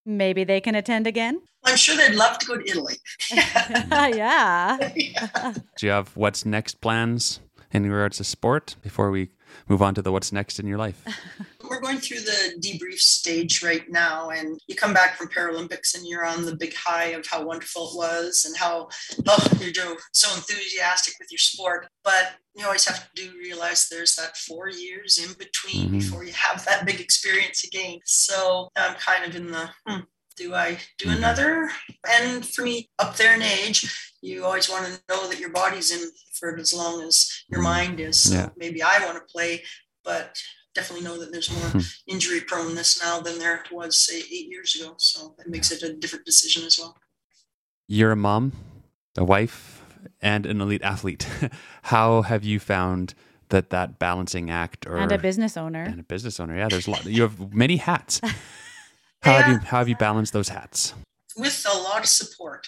Speaker 1: Maybe they can attend again?
Speaker 2: I'm sure they'd love to go to Italy.
Speaker 1: yeah.
Speaker 3: yeah. Do you have what's next plans in regards to sport before we move on to the what's next in your life?
Speaker 2: We're going through the debrief stage right now, and you come back from Paralympics and you're on the big high of how wonderful it was and how oh, you're so enthusiastic with your sport. But you always have to do realize there's that four years in between mm-hmm. before you have that big experience again. So I'm kind of in the hmm, do I do mm-hmm. another? And for me, up there in age, you always want to know that your body's in for as long as your mm-hmm. mind is. So yeah. maybe I want to play, but definitely know that there's more hmm. injury proneness now than there was, say, eight years ago. So that makes it a different decision as well.
Speaker 3: You're a mom, a wife, and an elite athlete. How have you found that that balancing act, or
Speaker 1: and a business owner,
Speaker 3: and a business owner? Yeah, there's a lot. You have many hats. How yeah. have you how have you balanced those hats?
Speaker 2: With a lot of support.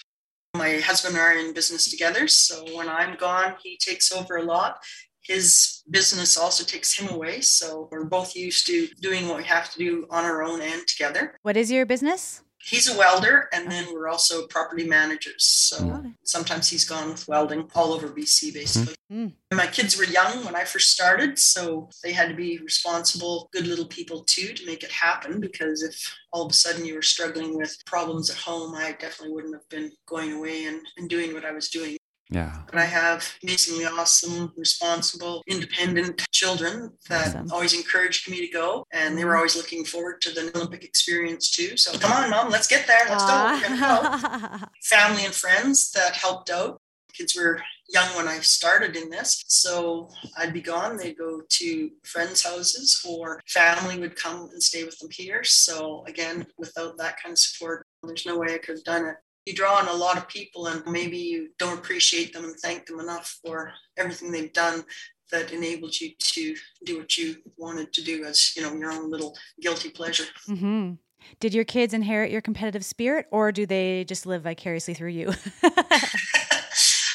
Speaker 2: My husband and I are in business together, so when I'm gone, he takes over a lot. His business also takes him away, so we're both used to doing what we have to do on our own and together.
Speaker 1: What is your business?
Speaker 2: he's a welder and then we're also property managers. So sometimes he's gone with welding all over bc basically. Mm. my kids were young when i first started so they had to be responsible good little people too to make it happen because if all of a sudden you were struggling with problems at home i definitely wouldn't have been going away and, and doing what i was doing
Speaker 3: yeah.
Speaker 2: But I have amazingly awesome, responsible, independent children that awesome. always encouraged me to go. And they were always looking forward to the Olympic experience too. So come on, mom, let's get there. Let's Aww. go. go. Ah. Family and friends that helped out. Kids were young when I started in this. So I'd be gone. They'd go to friends' houses or family would come and stay with them here. So again, without that kind of support, there's no way I could have done it you draw on a lot of people and maybe you don't appreciate them and thank them enough for everything they've done that enabled you to do what you wanted to do as you know your own little guilty pleasure.
Speaker 1: Mm-hmm. did your kids inherit your competitive spirit or do they just live vicariously through you?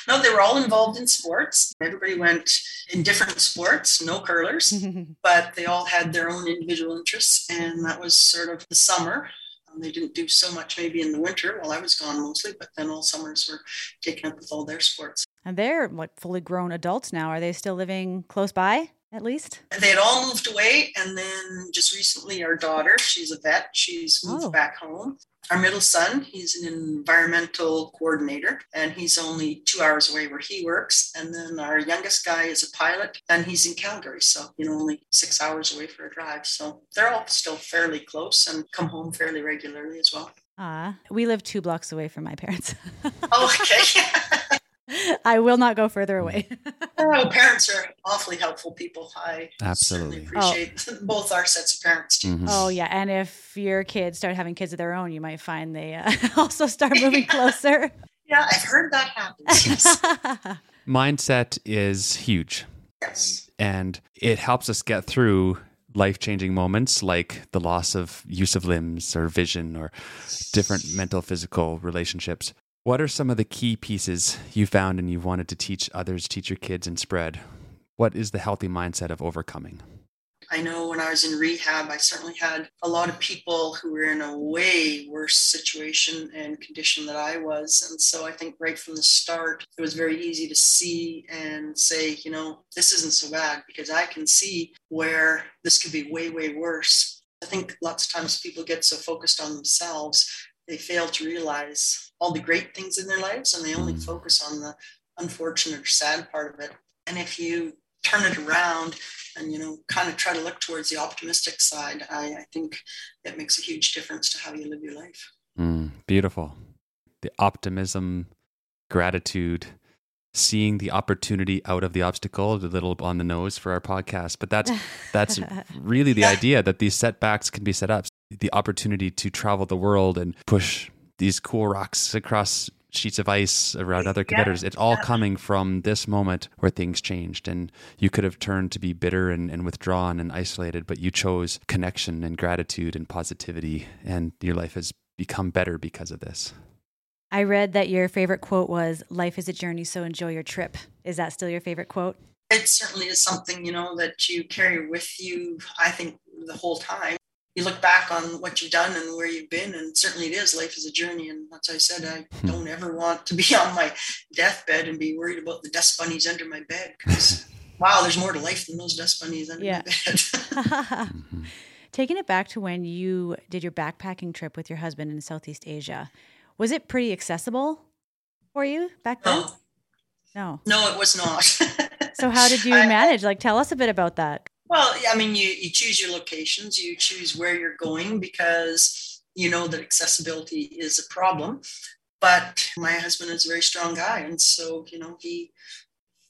Speaker 2: No they were all involved in sports. Everybody went in different sports no curlers but they all had their own individual interests and that was sort of the summer. um, they didn't do so much maybe in the winter while I was gone mostly, but then all summers were taken up with all their sports.
Speaker 1: And they're like fully grown adults now. Are they still living close by? At least
Speaker 2: they had all moved away, and then just recently, our daughter, she's a vet, she's moved oh. back home, our middle son, he's an environmental coordinator, and he's only two hours away where he works. And then our youngest guy is a pilot, and he's in Calgary, so you know only six hours away for a drive. So they're all still fairly close and come home fairly regularly as well.
Speaker 1: Ah, we live two blocks away from my parents.
Speaker 2: oh, okay.
Speaker 1: I will not go further away.
Speaker 2: oh, parents are awfully helpful people. I
Speaker 3: absolutely
Speaker 2: appreciate oh. both our sets of parents too.
Speaker 1: Mm-hmm. Oh yeah, and if your kids start having kids of their own, you might find they uh, also start moving closer.
Speaker 2: yeah, I've heard that happens.
Speaker 3: Mindset is huge.
Speaker 2: Yes,
Speaker 3: and it helps us get through life changing moments like the loss of use of limbs or vision or different mental physical relationships. What are some of the key pieces you found and you've wanted to teach others, teach your kids, and spread? What is the healthy mindset of overcoming?
Speaker 2: I know when I was in rehab, I certainly had a lot of people who were in a way worse situation and condition that I was. And so I think right from the start, it was very easy to see and say, you know, this isn't so bad because I can see where this could be way, way worse. I think lots of times people get so focused on themselves, they fail to realize all the great things in their lives and they only mm. focus on the unfortunate or sad part of it. And if you turn it around and you know kind of try to look towards the optimistic side i, I think it makes a huge difference to how you live your life.
Speaker 3: Mm, beautiful. The optimism gratitude seeing the opportunity out of the obstacle a little on the nose for our podcast. But that's that's really the idea that these setbacks can be set up. The opportunity to travel the world and push these cool rocks across sheets of ice around other competitors. Yeah. It's all yeah. coming from this moment where things changed. And you could have turned to be bitter and, and withdrawn and isolated, but you chose connection and gratitude and positivity. And your life has become better because of this.
Speaker 1: I read that your favorite quote was Life is a journey, so enjoy your trip. Is that still your favorite quote?
Speaker 2: It certainly is something, you know, that you carry with you, I think, the whole time you look back on what you've done and where you've been and certainly it is life is a journey and as i said i hmm. don't ever want to be on my deathbed and be worried about the dust bunnies under my bed because wow there's more to life than those dust bunnies under yeah. my bed.
Speaker 1: Mm-hmm. taking it back to when you did your backpacking trip with your husband in southeast asia was it pretty accessible for you back then?
Speaker 2: No. No, it was not.
Speaker 1: So how did you manage? Like tell us a bit about that
Speaker 2: well, I mean, you, you choose your locations, you choose where you're going because you know that accessibility is a problem. But my husband is a very strong guy. And so, you know, he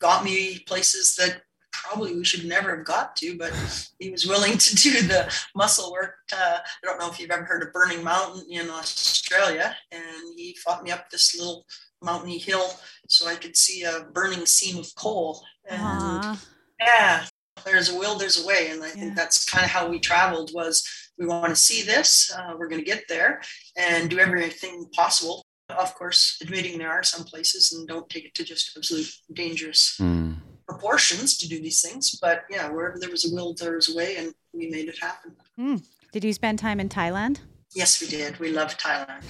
Speaker 2: got me places that probably we should never have got to, but he was willing to do the muscle work. Uh, I don't know if you've ever heard of Burning Mountain in Australia, and he fought me up this little mountainy hill so I could see a burning seam of coal. And Aww. yeah, there's a will there's a way. And i yeah. think that's kind of how we traveled was we want to see this uh, we're going to get there and do everything possible. Of course admitting there are some places and don't take it to just absolute dangerous mm. proportions to do these things but yeah wherever there was a will there was a way and we made it happen.
Speaker 1: Mm. did you spend time in thailand?
Speaker 2: Yes we did. We loved thailand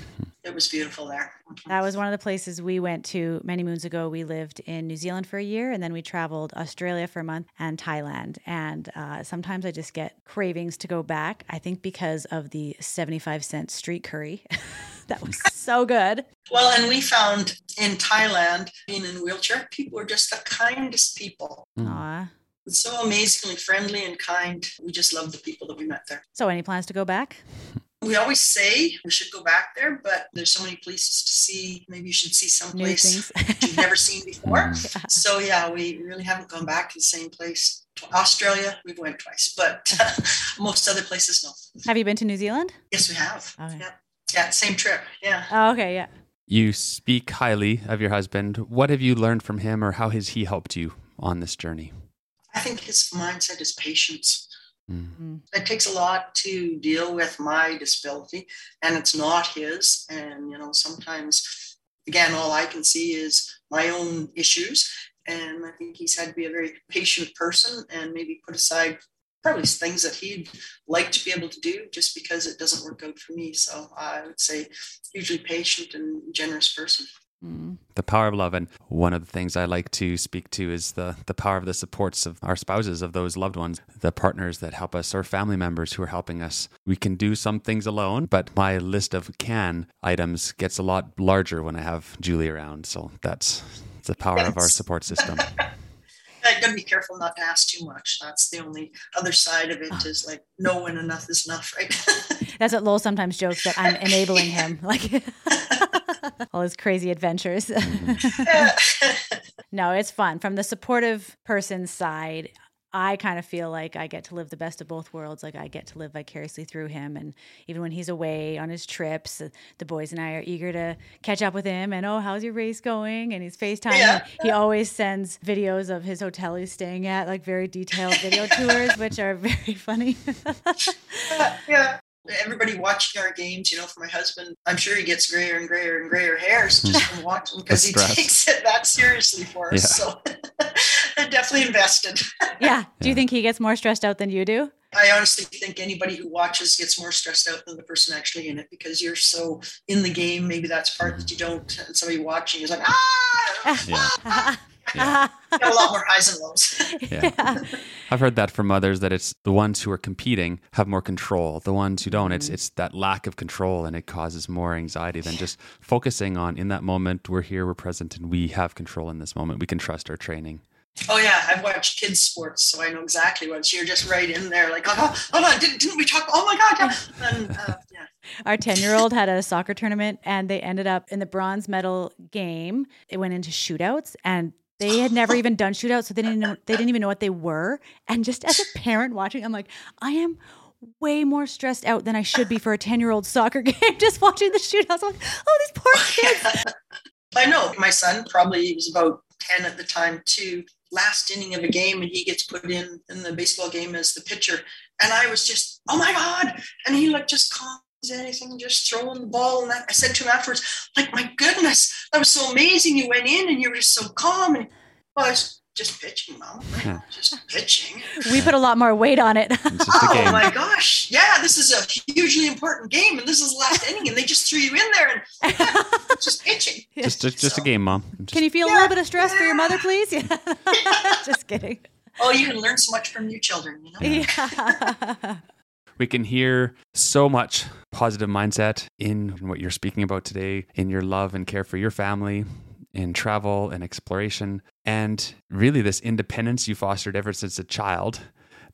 Speaker 2: it was beautiful there.
Speaker 1: That was one of the places we went to many moons ago. We lived in New Zealand for a year and then we traveled Australia for a month and Thailand. And uh, sometimes I just get cravings to go back. I think because of the 75 cent street curry. that was so good.
Speaker 2: Well, and we found in Thailand, being in a wheelchair, people were just the kindest people. Aww. So amazingly friendly and kind. We just loved the people that we met there.
Speaker 1: So, any plans to go back?
Speaker 2: We always say we should go back there, but there's so many places to see. Maybe you should see some place you've never seen before. yeah. So yeah, we really haven't gone back to the same place. Australia, we've went twice, but most other places, no.
Speaker 1: Have you been to New Zealand?
Speaker 2: Yes, we have. Okay. Yeah, yeah, same trip. Yeah.
Speaker 1: Oh, okay, yeah.
Speaker 3: You speak highly of your husband. What have you learned from him, or how has he helped you on this journey?
Speaker 2: I think his mindset is patience. Mm-hmm. It takes a lot to deal with my disability, and it's not his. And, you know, sometimes, again, all I can see is my own issues. And I think he's had to be a very patient person and maybe put aside probably things that he'd like to be able to do just because it doesn't work out for me. So I would say, hugely patient and generous person.
Speaker 3: Mm. The power of love. And one of the things I like to speak to is the, the power of the supports of our spouses, of those loved ones, the partners that help us, or family members who are helping us. We can do some things alone, but my list of can items gets a lot larger when I have Julie around. So that's the power yes. of our support system.
Speaker 2: I gotta be careful not to ask too much. That's the only other side of it oh. like know when enough is enough, right?
Speaker 1: That's what Lowell sometimes jokes that I'm enabling him. Like all his crazy adventures. no, it's fun. From the supportive person's side, I kind of feel like I get to live the best of both worlds. Like I get to live vicariously through him. And even when he's away on his trips, uh, the boys and I are eager to catch up with him and, oh, how's your race going? And he's FaceTime.
Speaker 2: Yeah.
Speaker 1: He always sends videos of his hotel he's staying at, like very detailed video tours, which are very funny.
Speaker 2: yeah. Everybody watching our games, you know, for my husband, I'm sure he gets grayer and grayer and grayer hairs just from watching because he takes it that seriously for us.
Speaker 3: Yeah.
Speaker 2: So they're definitely invested.
Speaker 1: yeah. Do you think he gets more stressed out than you do?
Speaker 2: I honestly think anybody who watches gets more stressed out than the person actually in it because you're so in the game. Maybe that's part that you don't. And somebody watching is like, ah,
Speaker 3: Yeah.
Speaker 1: Yeah.
Speaker 2: got a lot more highs and lows.
Speaker 3: Yeah. I've heard that from others that it's the ones who are competing have more control. The ones who don't, it's it's that lack of control and it causes more anxiety than just focusing on in that moment we're here, we're present and we have control in this moment. We can trust our training.
Speaker 2: Oh yeah, I've watched kids sports, so I know exactly what you're just right in there. Like, oh, hold on, didn't, didn't we talk? Oh my god, yeah. And uh, yeah,
Speaker 1: Our 10 year old had a soccer tournament and they ended up in the bronze medal game. It went into shootouts and they had never even done shootouts, so they didn't know, they didn't even know what they were. And just as a parent watching, I'm like, I am way more stressed out than I should be for a 10 year old soccer game just watching the shootouts. I'm like, oh, these poor kids.
Speaker 2: I know my son probably was about ten at the time too. Last inning of a game, and he gets put in in the baseball game as the pitcher, and I was just, oh my god! And he like just calm anything, just throwing the ball. And that, I said to him afterwards, like, my goodness, that was so amazing. You went in and you were just so calm. And well, I was just pitching, mom,
Speaker 3: hmm.
Speaker 2: just pitching.
Speaker 1: We put a lot more weight on it.
Speaker 3: It's just a
Speaker 2: Oh my gosh! Yeah, this is a hugely important game, and this is the last inning, and they just threw you in there and just pitching.
Speaker 3: Just just, just a game, mom. Just-
Speaker 1: Can you feel a little bit of stress for your mother, please? Yeah. just kidding.
Speaker 2: Oh, you can learn so much from your children, you know.
Speaker 1: Yeah.
Speaker 3: We can hear so much positive mindset in what you're speaking about today, in your love and care for your family, in travel and exploration, and really this independence you fostered ever since a child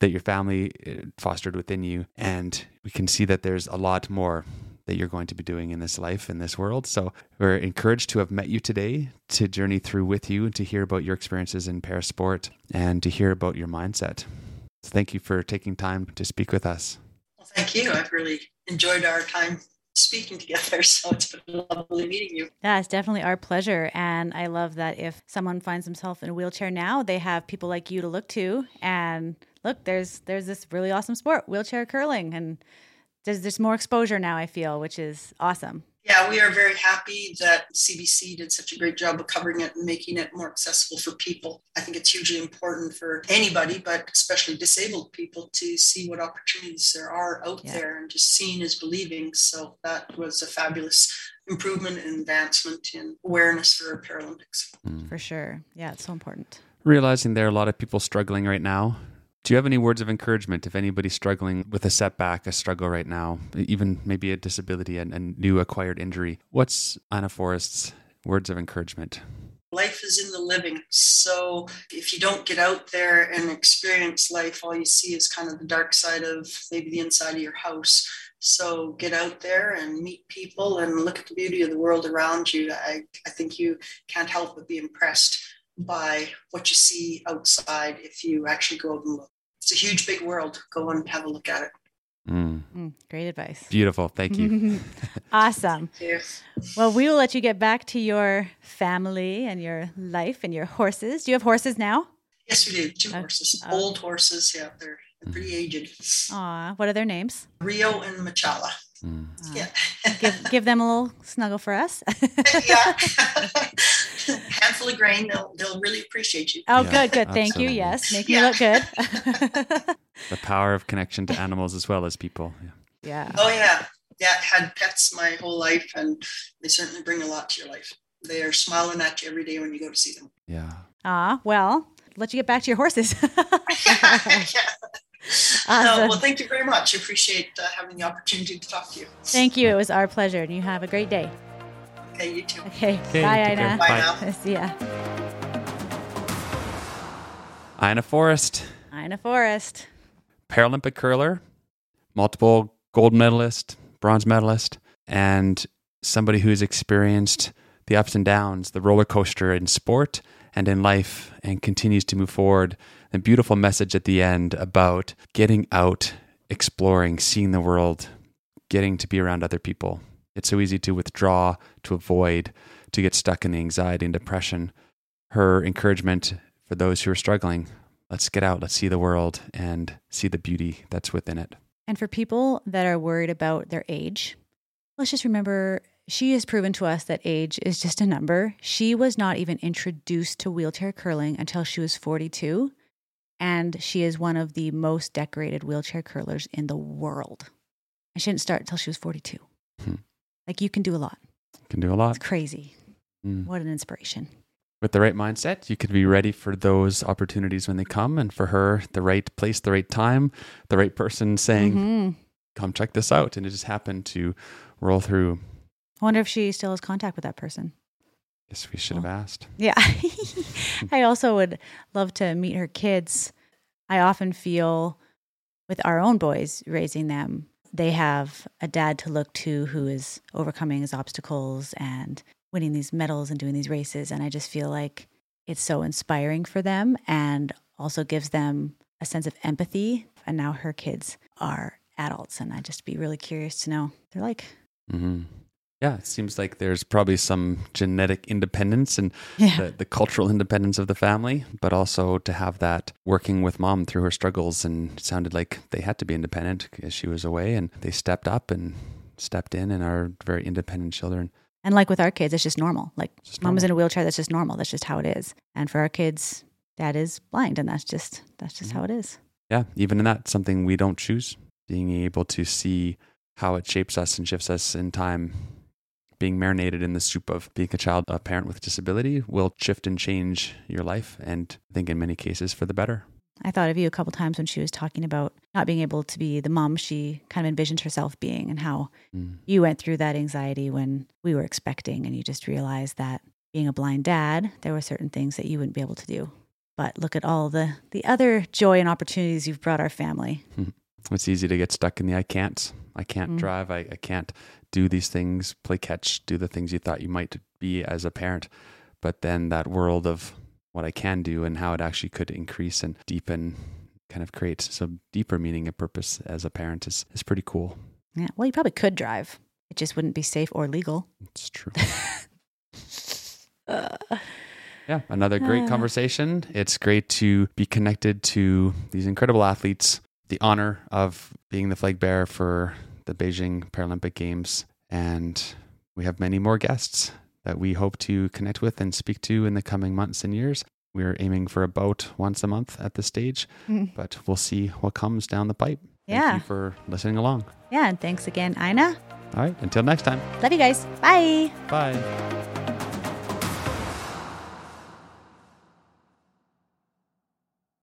Speaker 3: that your family uh, fostered within you. And we can see that there's a lot more that you're going to be doing in this life, in this world. So we're encouraged to have met you today, to journey through with you, and to hear about your experiences in parasport, and to hear about your mindset. So thank you for taking time to speak with us.
Speaker 2: Thank you. I've really enjoyed our time speaking together, so it's been lovely meeting you.
Speaker 1: Yeah, it's definitely our pleasure. And I love that if someone finds themselves in a wheelchair now, they have people like you to look to. And look, there's there's this really awesome sport, wheelchair curling. And there's there's more exposure now, I feel, which is awesome.
Speaker 2: Yeah, we are very happy that CBC did such a great job of covering it and making it more accessible for people. I think it's hugely important for anybody, but especially disabled people, to see what opportunities there are out
Speaker 1: Yeah.
Speaker 2: there and just seeing is believing. So that was a fabulous improvement and advancement in awareness for Paralympics.
Speaker 1: For sure. Yeah, it's so important.
Speaker 3: realizing there are a lot of people struggling right now. Do you have any words of encouragement if anybody's struggling with a setback, a struggle right now, even maybe a disability, and a new acquired injury? What's Ina Forrest's words of encouragement?
Speaker 2: life is in the living. So if you don't get out there and experience life, all you see is kind of the dark side of maybe the inside of your house. So get out there and meet people and look at the beauty of the world around you. I, I think you can't help but be impressed by what you see outside if you actually go out and look. It's a huge, big world. Go and have a look at it.
Speaker 3: Mm,
Speaker 1: Mm, great advice.
Speaker 3: beautiful. Thank you.
Speaker 1: awesome.
Speaker 2: Yeah.
Speaker 1: Well, we will let you get back to your family and your life and your horses. Do you have horses now?
Speaker 2: Yes, we do. Two
Speaker 1: Oh,
Speaker 2: horses,
Speaker 1: oh.
Speaker 2: old horses. Yeah, they're, they're pretty aged.
Speaker 1: Aw, what are their names?
Speaker 2: Rio and Machala.
Speaker 3: Mm.
Speaker 1: Aw.
Speaker 2: Yeah.
Speaker 1: Give, give them a little snuggle for us.
Speaker 2: yeah. Handful of grain, they'll they'll really appreciate you.
Speaker 1: Oh,
Speaker 3: Yeah,
Speaker 1: good, good. Thank you. Yes, make
Speaker 2: Yeah.
Speaker 1: me look good.
Speaker 3: The power of connection to animals as well as people. Yeah.
Speaker 1: yeah.
Speaker 2: Oh yeah. Yeah, had pets my whole life and they certainly bring a lot to your life. They are smiling at you every day when you go to see them.
Speaker 3: Yeah.
Speaker 1: Ah, well, let you get back to your horses.
Speaker 2: Yeah. No,
Speaker 1: Awesome.
Speaker 2: well, thank you very much. I appreciate uh, having the opportunity to talk to you.
Speaker 1: Thank you. It was our pleasure, and you have a great day.
Speaker 2: Okay, you too.
Speaker 1: Okay.
Speaker 3: Okay,
Speaker 1: Bye,
Speaker 3: take care.
Speaker 1: Ina.
Speaker 2: Bye
Speaker 3: Bye.
Speaker 2: now.
Speaker 1: See ya.
Speaker 3: Ina Forrest,
Speaker 1: Ina Forrest.
Speaker 3: Paralympic curler, multiple gold medalist, bronze medalist, and somebody who's experienced the ups and downs, the roller coaster in sport, and in life and continues to move forward. A beautiful message at the end about getting out, exploring, seeing the world, getting to be around other people. It's so easy to withdraw, to avoid, to get stuck in the anxiety and depression. Her encouragement for those who are struggling let's get out, let's see the world and see the beauty that's within it.
Speaker 1: And for people that are worried about their age, let's just remember she has proven to us that age is just a number. She was not even introduced to wheelchair curling until she was 42. And she is one of the most decorated wheelchair curlers in the world. And she didn't start until she was 42.
Speaker 3: Hmm.
Speaker 1: Like you can do a lot.
Speaker 3: Can do a lot.
Speaker 1: It's crazy.
Speaker 3: Mm.
Speaker 1: What an inspiration.
Speaker 3: With the right mindset, you could be ready for those opportunities when they come. And for her, the right place, the right time, the right person saying,
Speaker 1: Mhm.
Speaker 3: come check this out. And it just happened to roll through.
Speaker 1: I wonder if she still has contact with that person.
Speaker 3: Guess we should have asked.
Speaker 1: Yeah. I also would love to meet her kids. I often feel with our own boys raising them, they have a dad to look to who is overcoming his obstacles and winning these medals and doing these races. And I just feel like it's so inspiring for them and also gives them a sense of empathy. And now her kids are adults. And I'd just be really curious to know they're like.
Speaker 3: hmm Yeah, it seems like there's probably some genetic independence and
Speaker 1: Yeah.
Speaker 3: the, the cultural independence of the family, but also to have that working with mom through her struggles. And it sounded like they had to be independent as she was away, and they stepped up and stepped in and are very independent children.
Speaker 1: And like with our kids, it's just normal. Like
Speaker 3: Just
Speaker 1: mom is in a wheelchair, that's just normal. That's just how it is. And for our kids, dad is blind and that's just that's just
Speaker 3: Mm-hmm.
Speaker 1: how it is.
Speaker 3: Yeah, even in that, something we don't choose. Being able to see how it shapes us and shifts us in time, being marinated in the soup of being a child, a parent with disability, will shift and change your life. And I think in many cases for the better.
Speaker 1: I thought of you a couple times when she was talking about not being able to be the mom she kind of envisioned herself being and how
Speaker 3: Mm.
Speaker 1: you went through that anxiety when we were expecting and you just realized that being a blind dad, there were certain things that you wouldn't be able to do. But look at all the the other joy and opportunities you've brought our family.
Speaker 3: It's easy to get stuck in the I can't. I can't
Speaker 1: Mm.
Speaker 3: drive. I, I can't do these things, play catch, do the things you thought you might be as a parent. But then that world of what I can do and how it actually could increase and deepen, kind of create some deeper meaning and purpose as a parent is, is pretty cool.
Speaker 1: Yeah. Well, you probably could drive. It just wouldn't be safe or legal.
Speaker 3: It's true.
Speaker 1: Uh,
Speaker 3: Yeah, another great
Speaker 1: Ah.
Speaker 3: conversation. It's great to be connected to these incredible athletes, the honor of being the flag bearer for the Beijing Paralympic Games. And we have many more guests that we hope to connect with and speak to in the coming months and years. We're aiming for about once a month at this stage,
Speaker 1: Mm.
Speaker 3: but we'll see what comes down the pipe. Thank
Speaker 1: Yeah.
Speaker 3: you for listening along.
Speaker 1: yeah. And thanks again, Ina.
Speaker 3: All right, until next time.
Speaker 1: Love you guys. Bye.
Speaker 3: Bye.